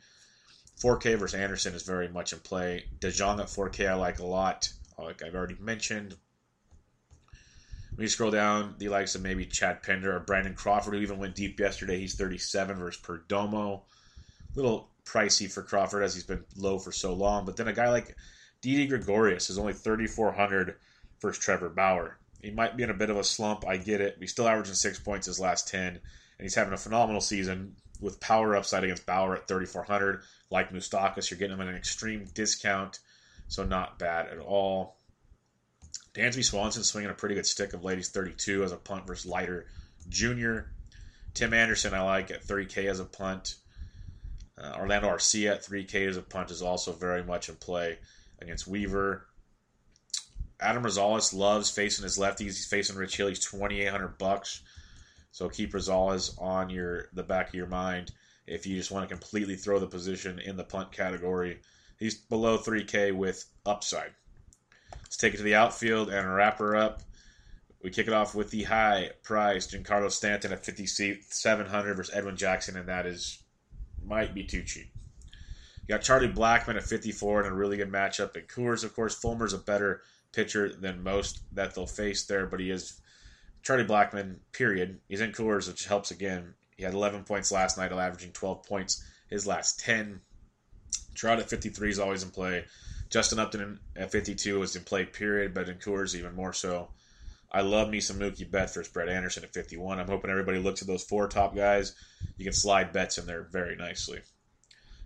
4K versus Anderson is very much in play. DeJong at 4K I like a lot. Like I've already mentioned. When you scroll down, the likes of maybe Chad Pinder or Brandon Crawford, who even went deep yesterday. He's 37 versus Perdomo. A little pricey for Crawford as he's been low for so long. But then a guy like Didi Gregorius is only 3,400 versus Trevor Bauer. He might be in a bit of a slump. I get it. He's still averaging six points his last 10, and he's having a phenomenal season with power upside against Bauer at 3,400. Like Moustakas, you're getting him at an extreme discount, so not bad at all. Dansby Swanson swinging a pretty good stick of ladies 32 as a punt versus Leiter Jr. Tim Anderson I like at 3K as a punt. Uh, Orlando Arcia at 3K as a punt is also very much in play against Weaver. Adam Rosales loves facing his lefties. He's facing Rich Hill. He's 2,800 bucks. So keep Rosales on your the back of your mind if you just want to completely throw the position in the punt category. He's below 3K with upside. Let's take it to the outfield and wrap her up. We kick it off with the high price Giancarlo Stanton at 5700 versus Edwin Jackson, and that is might be too cheap. You got Charlie Blackmon at 54 in a really good matchup at Coors. Of course, Fulmer's a better pitcher than most that they'll face there, but he is Charlie Blackmon, period. He's in Coors, which helps again. He had 11 points last night, averaging 12 points his last 10. Trout at 53 is always in play. Justin Upton at 52 is in play, period, but in Coors even more so. I love me some Mookie Betts versus Brett Anderson at 51. I'm hoping everybody looks at those four top guys. You can slide Betts in there very nicely.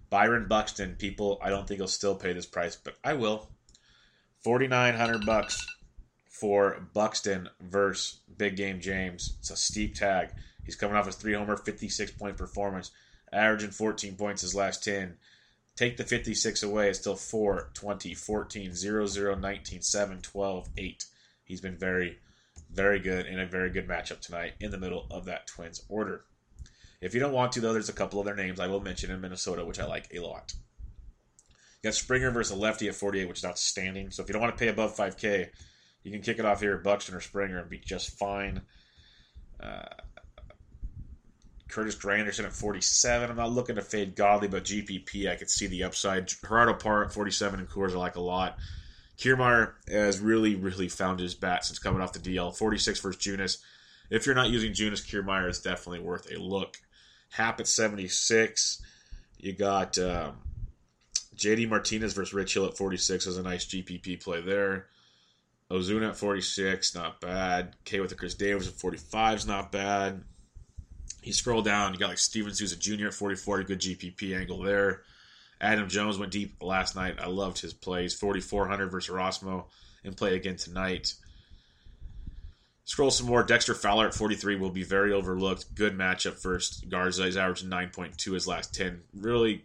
Byron Buxton, people, I don't think he'll still pay this price, but I will. 4900 bucks for Buxton versus Big Game James. It's a steep tag. He's coming off his three homer, 56 point performance, averaging 14 points his last 10. Take the 56 away, it's still 4, 20, 14, 0, 0, 19, 7, 12, 8. He's been very, very good in a very good matchup tonight in the middle of that Twins order. If you don't want to, though, there's a couple other names I will mention in Minnesota, which I like a lot. You got Springer versus a lefty at 48, which is outstanding. So if you don't want to pay above 5K, you can kick it off here at Buxton or Springer and be just fine. Uh, Curtis Granderson at 47. I'm not looking to fade Godley, but GPP, I could see the upside. Gerardo Parra at 47 and Coors I like a lot. Kiermaier has really, really found his bat since coming off the DL. 46 versus Junis. If you're not using Junis, Kiermaier is definitely worth a look. Happ at 76. You got um, JD Martinez versus Rich Hill at 46 is a nice GPP play there. Ozuna at 46, not bad. K with the Chris Davis at 45 is not bad. You scroll down, you got like Steven Souza Jr. at 44, good GPP angle there. Adam Jones went deep last night. I loved his plays. 4,400 versus Erasmo and play again tonight. Scroll some more. Dexter Fowler at 43 will be very overlooked. Good matchup first. Garza is averaging 9.2 his last 10. Really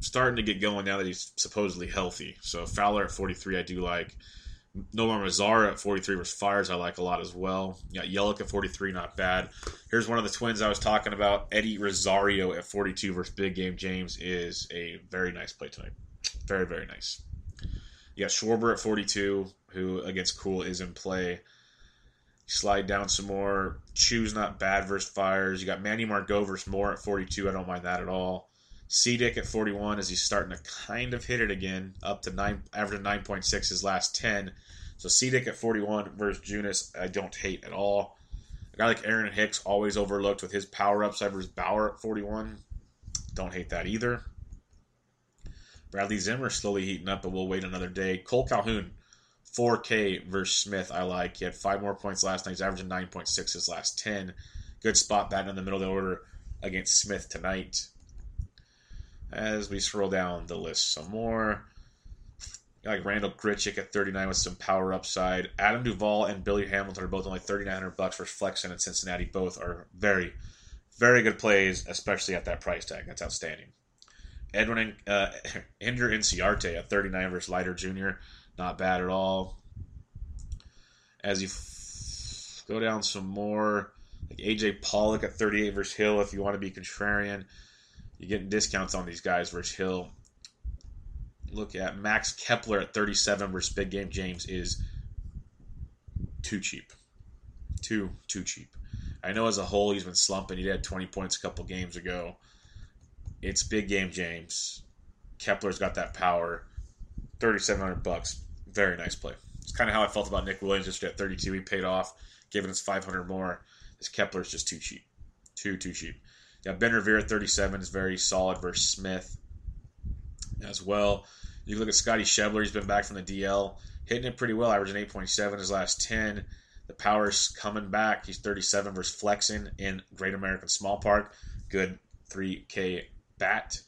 starting to get going now that he's supposedly healthy. So Fowler at 43, I do like. Nomar Mazara at 43 versus Fiers I like a lot as well. You got Yelich at 43, not bad. Here's one of the twins I was talking about. Eddie Rosario at 42 versus Big Game James is a very nice play tonight. Very, very nice. You got Schwarber at 42, who against Kuhl is in play. Slide down some more. Choo's not bad versus Fiers. You got Manny Margot versus Moore at 42. I don't mind that at all. Dick at 41 as he's starting to kind of hit it again, up to nine, average 9.6 his last 10. So C Dick at 41 versus Junis, I don't hate at all. A guy like Aaron Hicks, always overlooked with his power upside versus Bauer at 41. Don't hate that either. Bradley Zimmer slowly heating up, but we'll wait another day. Cole Calhoun, 4K versus Smith, I like. He had five more points last night. He's averaging 9.6 his last 10. Good spot batting in the middle of the order against Smith tonight as we scroll down the list some more. Like Randall Grichuk at 39 with some power upside. Adam Duvall and Billy Hamilton are both only 3900 bucks for Flexen and Cincinnati. Both are very, very good plays, especially at that price tag. That's outstanding. Edwin uh, Ender Inciarte at 39 versus Leiter Jr. Not bad at all. As you f- go down some more, like AJ Pollock at 38 versus Hill, if you want to be contrarian. You're getting discounts on these guys versus Hill. Look at Max Kepler at 37 versus Big Game James is too cheap. Too, too cheap. I know as a whole he's been slumping. He had 20 points a couple games ago. It's Big Game James. Kepler's got that power. 3700 bucks. Very nice play. It's kind of how I felt about Nick Williams yesterday at 32. He paid off, giving us 500 more. This Kepler's just too cheap. Too, too cheap. Yeah, Ben Revere at 37 is very solid versus Smith as well. You look at Scotty Schebler, he's been back from the DL, hitting it pretty well, averaging 8.7 his last 10. The power's coming back. He's 37 versus Flexen in Great American Small Park. Good 3K bat.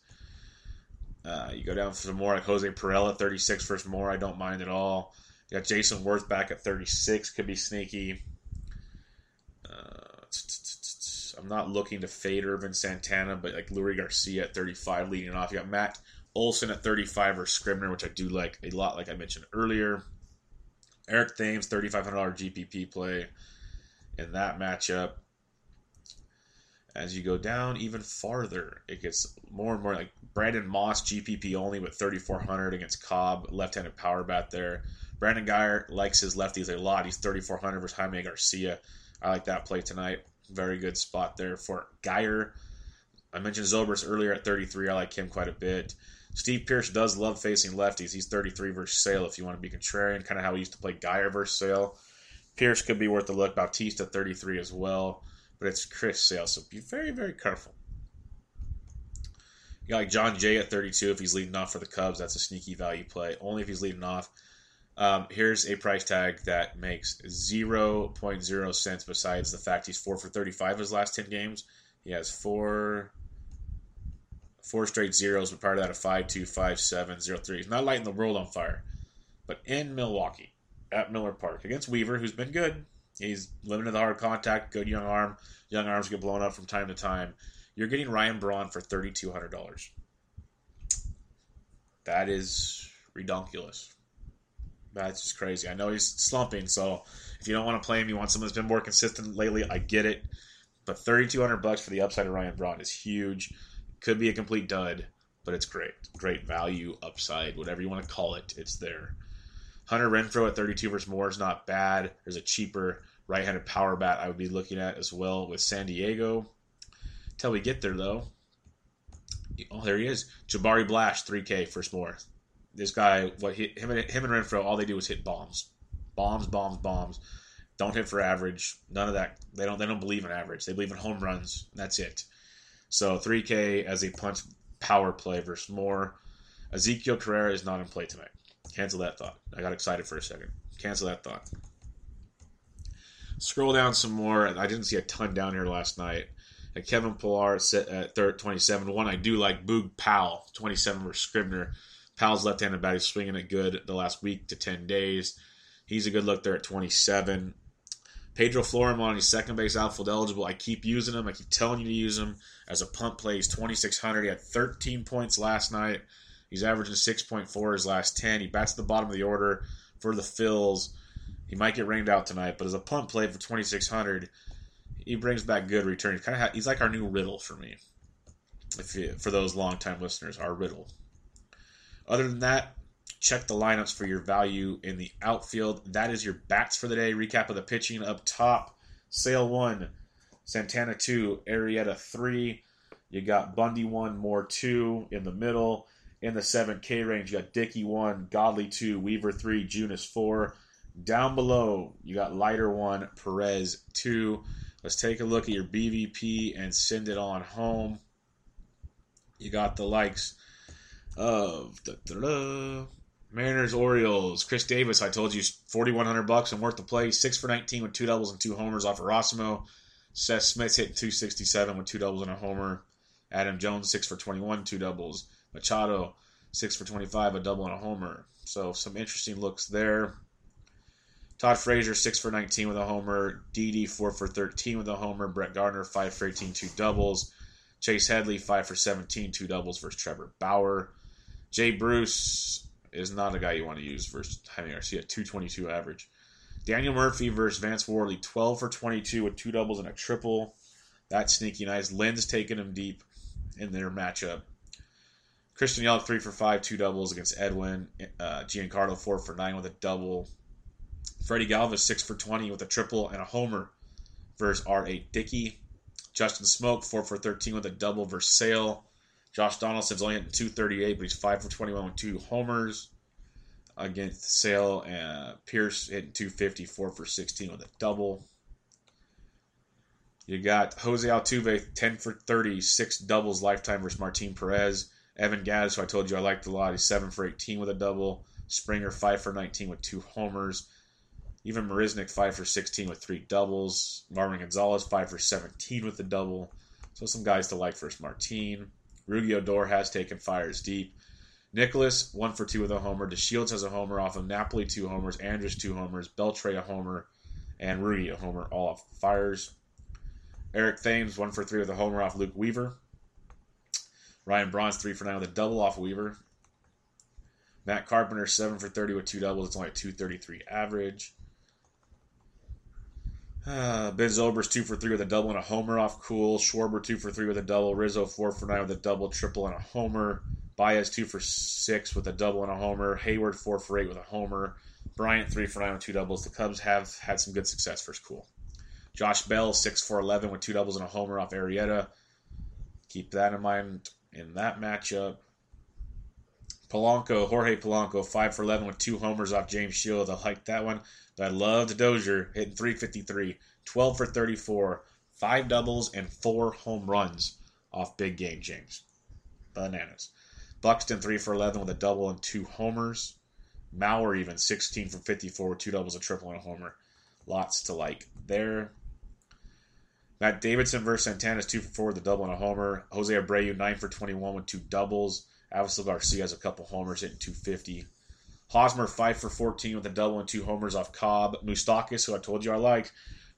Uh, you go down for some more like Jose Pirela, 36 versus Moore. I don't mind at all. You got Jayson Werth back at 36, could be sneaky. I'm not looking to fade Ervin Santana, but like Leury Garcia at 35 leading off. You got Matt Olson at 35 or Scribner, which I do like a lot, like I mentioned earlier. Eric Thames, $3,500 GPP play in that matchup. As you go down even farther, it gets more and more like Brandon Moss, GPP only, with 3,400 against Cobb, left handed power bat there. Brandon Guyer likes his lefties a lot. He's 3,400 versus Jaime Garcia. I like that play tonight. Very good spot there for Guyer. I mentioned Zobrist earlier at 33. I like him quite a bit. Steve Pearce does love facing lefties. He's 33 versus Sale if you want to be contrarian, kind of how he used to play Guyer versus Sale. Pearce could be worth a look. Bautista 33 as well, but it's Chris Sale, so be very, very careful. You got like Jon Jay at 32 if he's leading off for the Cubs. That's a sneaky value play. Only if he's leading off. Um, here's a price tag that makes 0.0 cents besides the fact he's 4 for 35 his last 10 games. He has four four straight zeros, but part of that a 5 2, 5 7, 0 3. He's not lighting the world on fire. But in Milwaukee, at Miller Park, against Weaver, who's been good. He's limited the hard contact, good young arm. Young arms get blown up from time to time. You're getting Ryan Braun for $3,200. That is redonkulous. That's just crazy. I know he's slumping, so if you don't want to play him, you want someone that's been more consistent lately. I get it, but thirty two hundred bucks for the upside of Ryan Braun is huge. Could be a complete dud, but it's great. Great value, upside, whatever you want to call it. It's there. Hunter Renfroe at thirty two versus Moore is not bad. There's a cheaper right handed power bat I would be looking at as well with San Diego. Till we get there though. Oh, there he is. Jabari Blash, 3K for Moore this guy, what he, him and him and Renfroe, all they do is hit bombs, bombs, bombs, bombs. Don't hit for average. None of that. They don't. They don't believe in average. They believe in home runs. That's it. So 3K as a punch power play versus Moore. Ezekiel Carrera is not in play tonight. Cancel that thought. I got excited for a second. Cancel that thought. Scroll down some more. I didn't see a ton down here last night. And Kevin Pillar at third, 27. One I do like, Boog Powell, 27 for Scribner. Powell's left-handed bat. He's swinging it good the last week to 10 days. He's a good look there at 27. Pedro Florimon, he's second base outfield eligible. I keep using him. I keep telling you to use him as a punt play. He's 2,600. He had 13 points last night. He's averaging 6.4 his last 10. He bats at the bottom of the order for the Phils. He might get rained out tonight, but as a punt play for 2,600, he brings back good return. He's kind of ha- he's like our new Riddle for me. If you, for those longtime listeners, our Riddle. Other than that, check the lineups for your value in the outfield. That is your bats for the day. Recap of the pitching up top. Sale one, Santana two, Arrieta three. You got Bundy one, Moore two in the middle. In the 7K range, you got Dickey one, Godley two, Weaver three, Junis four. Down below, you got Leiter one, Perez two. Let's take a look at your BVP and send it on home. You got the likes of da, Mariners, Orioles, Chris Davis. I told you, forty one hundred bucks and worth the play. Six for nineteen with two doubles and two homers off of Rossimo. Seth Smith's hitting two sixty seven with two doubles and a homer. Adam Jones six for twenty one, two doubles. Machado six for twenty five, a double and a homer. So some interesting looks there. Todd Frazier six for nineteen with a homer. Didi four for thirteen with a homer. Brett Gardner five for 18, two doubles. Chase Headley five for 17, two doubles versus Trevor Bauer. Jay Bruce is not a guy you want to use versus Jaime Garcia, 222 average. Daniel Murphy versus Vance Worley, 12 for 22 with two doubles and a triple. That's sneaky nice. Lynn's taking him deep in their matchup. Christian Yelich, 3 for 5, two doubles against Edwin. Uh, Giancarlo, 4 for 9 with a double. Freddy Galvis, 6 for 20 with a triple and a homer versus R.A. Dickey. Justin Smoak, 4 for 13 with a double versus Sale. Josh Donaldson's only hitting 238, but he's 5 for 21 with two homers against Sale. And Pearce hitting 250, 4 for 16 with a double. You got Jose Altuve, 10 for 30, six doubles lifetime versus Martin Perez. Evan Gattis, who I told you I liked a lot, he's 7 for 18 with a double. Springer, 5 for 19 with two homers. Even Marisnick, 5 for 16 with three doubles. Marwin Gonzalez, 5 for 17 with a double. So some guys to like versus Martin. Rougned Odor has taken Fiers deep. Nicholas, 1 for 2 with a homer. DeShields has a homer off of Napoli, 2 homers. Andrus, 2 homers. Beltre, a homer. And Rudy, a homer, all off Fiers. Eric Thames, 1 for 3 with a homer off Luke Weaver. Ryan Braun's 3 for 9 with a double off Weaver. Matt Carpenter, 7 for 30 with two doubles. It's only a 233 average. Uh, ben Zobrist two for three with a double and a homer off Kuhl. Schwarber two for three with a double. Rizzo four for nine with a double, triple, and a homer. Baez two for six with a double and a homer. Heyward four for eight with a homer. Bryant three for nine with two doubles. The Cubs have had some good success for Kuhl. Josh Bell six for eleven with two doubles and a homer off Arrieta. Keep that in mind in that matchup. Polanco, Jorge Polanco, five for eleven with two homers off James Shield. I like that one. But I loved Dozier hitting 353, 12 for 34, five doubles, and four home runs off big game James. Bananas. Buxton 3 for 11 with a double and two homers. Mauer even 16 for 54 with two doubles, a triple, and a homer. Lots to like there. Matt Davidson versus Santana is 2 for 4 with a double and a homer. Jose Abreu 9 for 21 with two doubles. Avisail Garcia has a couple homers hitting 250. Hosmer, 5 for 14 with a double and two homers off Cobb. Moustakas, who I told you I like,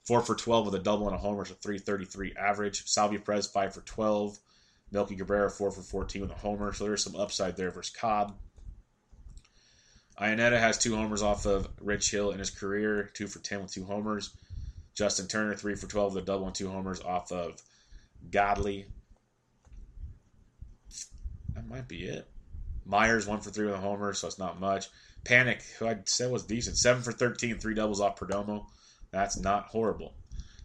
4 for 12 with a double and a homer, so 333 average. Salvy Perez, 5 for 12. Melky Cabrera, 4 for 14 with a homer, so there's some upside there versus Cobb. Iannetta has two homers off of Rich Hill in his career, 2 for 10 with two homers. Justin Turner, 3 for 12 with a double and two homers off of Godley. That might be it. Myers, one for three with a homer, so it's not much. Panik, who I said was decent, seven for 13, three doubles off Perdomo. That's not horrible.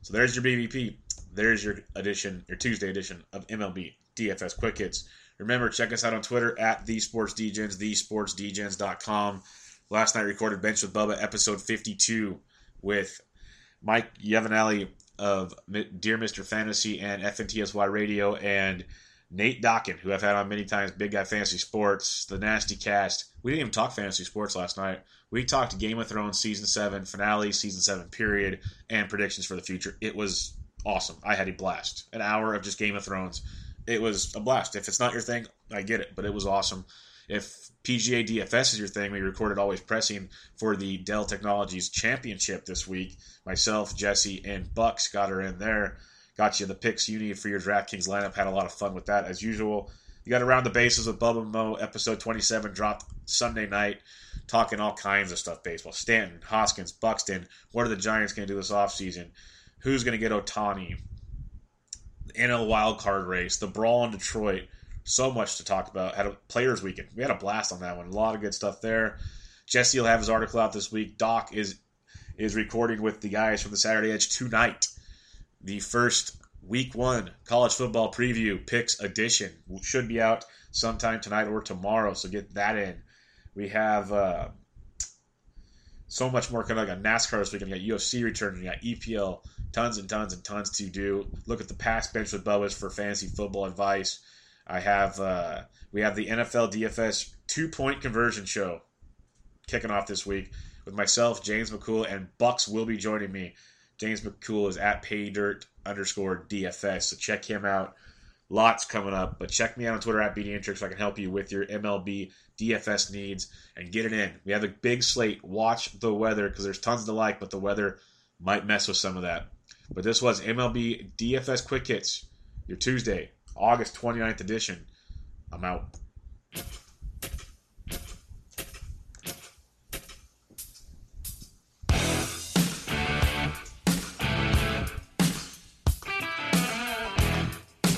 So there's your BVP. There's your edition, your Tuesday edition of MLB DFS Quick Hits. Remember, check us out on Twitter at the Sports Degens, thesportsdegens.com. Last night recorded Bench with Bubba, episode 52, with Mike Yavanelli of Dear Mr. Fantasy and FNTSY Radio, and Nate Dokken, who I've had on many times, Big Guy Fantasy Sports, the Nasty Cast. We didn't even talk fantasy sports last night. We talked Game of Thrones season seven finale, season seven period, and predictions for the future. It was awesome. I had a blast. An hour of just Game of Thrones. It was a blast. If it's not your thing, I get it, but it was awesome. If PGA DFS is your thing, we recorded Always Pressing for the Dell Technologies Championship this week. Myself, Jesse, and Bucks got her in there. Got you the picks you need for your DraftKings lineup. Had a lot of fun with that as usual. You got around the bases with Bubba Mo. Episode 27 dropped Sunday night, talking all kinds of stuff baseball. Stanton, Hoskins, Buxton. What are the Giants going to do this offseason? Who's going to get Ohtani? NL wild card race, the brawl in Detroit. So much to talk about. Had a players weekend. We had a blast on that one. A lot of good stuff there. Jesse will have his article out this week. Doc is is recording with the guys from the Saturday Edge tonight the first week one college football preview picks edition should be out sometime tonight or tomorrow. So get that in. We have uh, so much more coming. Got NASCAR this weekend. We got UFC returning. We got EPL. Tons and tons and tons to do. Look at the past bench with Bubba's for fantasy football advice. I have uh, we have the NFL DFS two point conversion show kicking off this week with myself, James McCool, and Bucks will be joining me. James McCool is at paydirt underscore DFS. So check him out. Lots coming up, but check me out on Twitter at BDintrix so I can help you with your MLB DFS needs and get it in. We have a big slate. Watch the weather because there's tons to like, but the weather might mess with some of that. But this was MLB DFS Quick Hits, your Tuesday, August 29th edition. I'm out.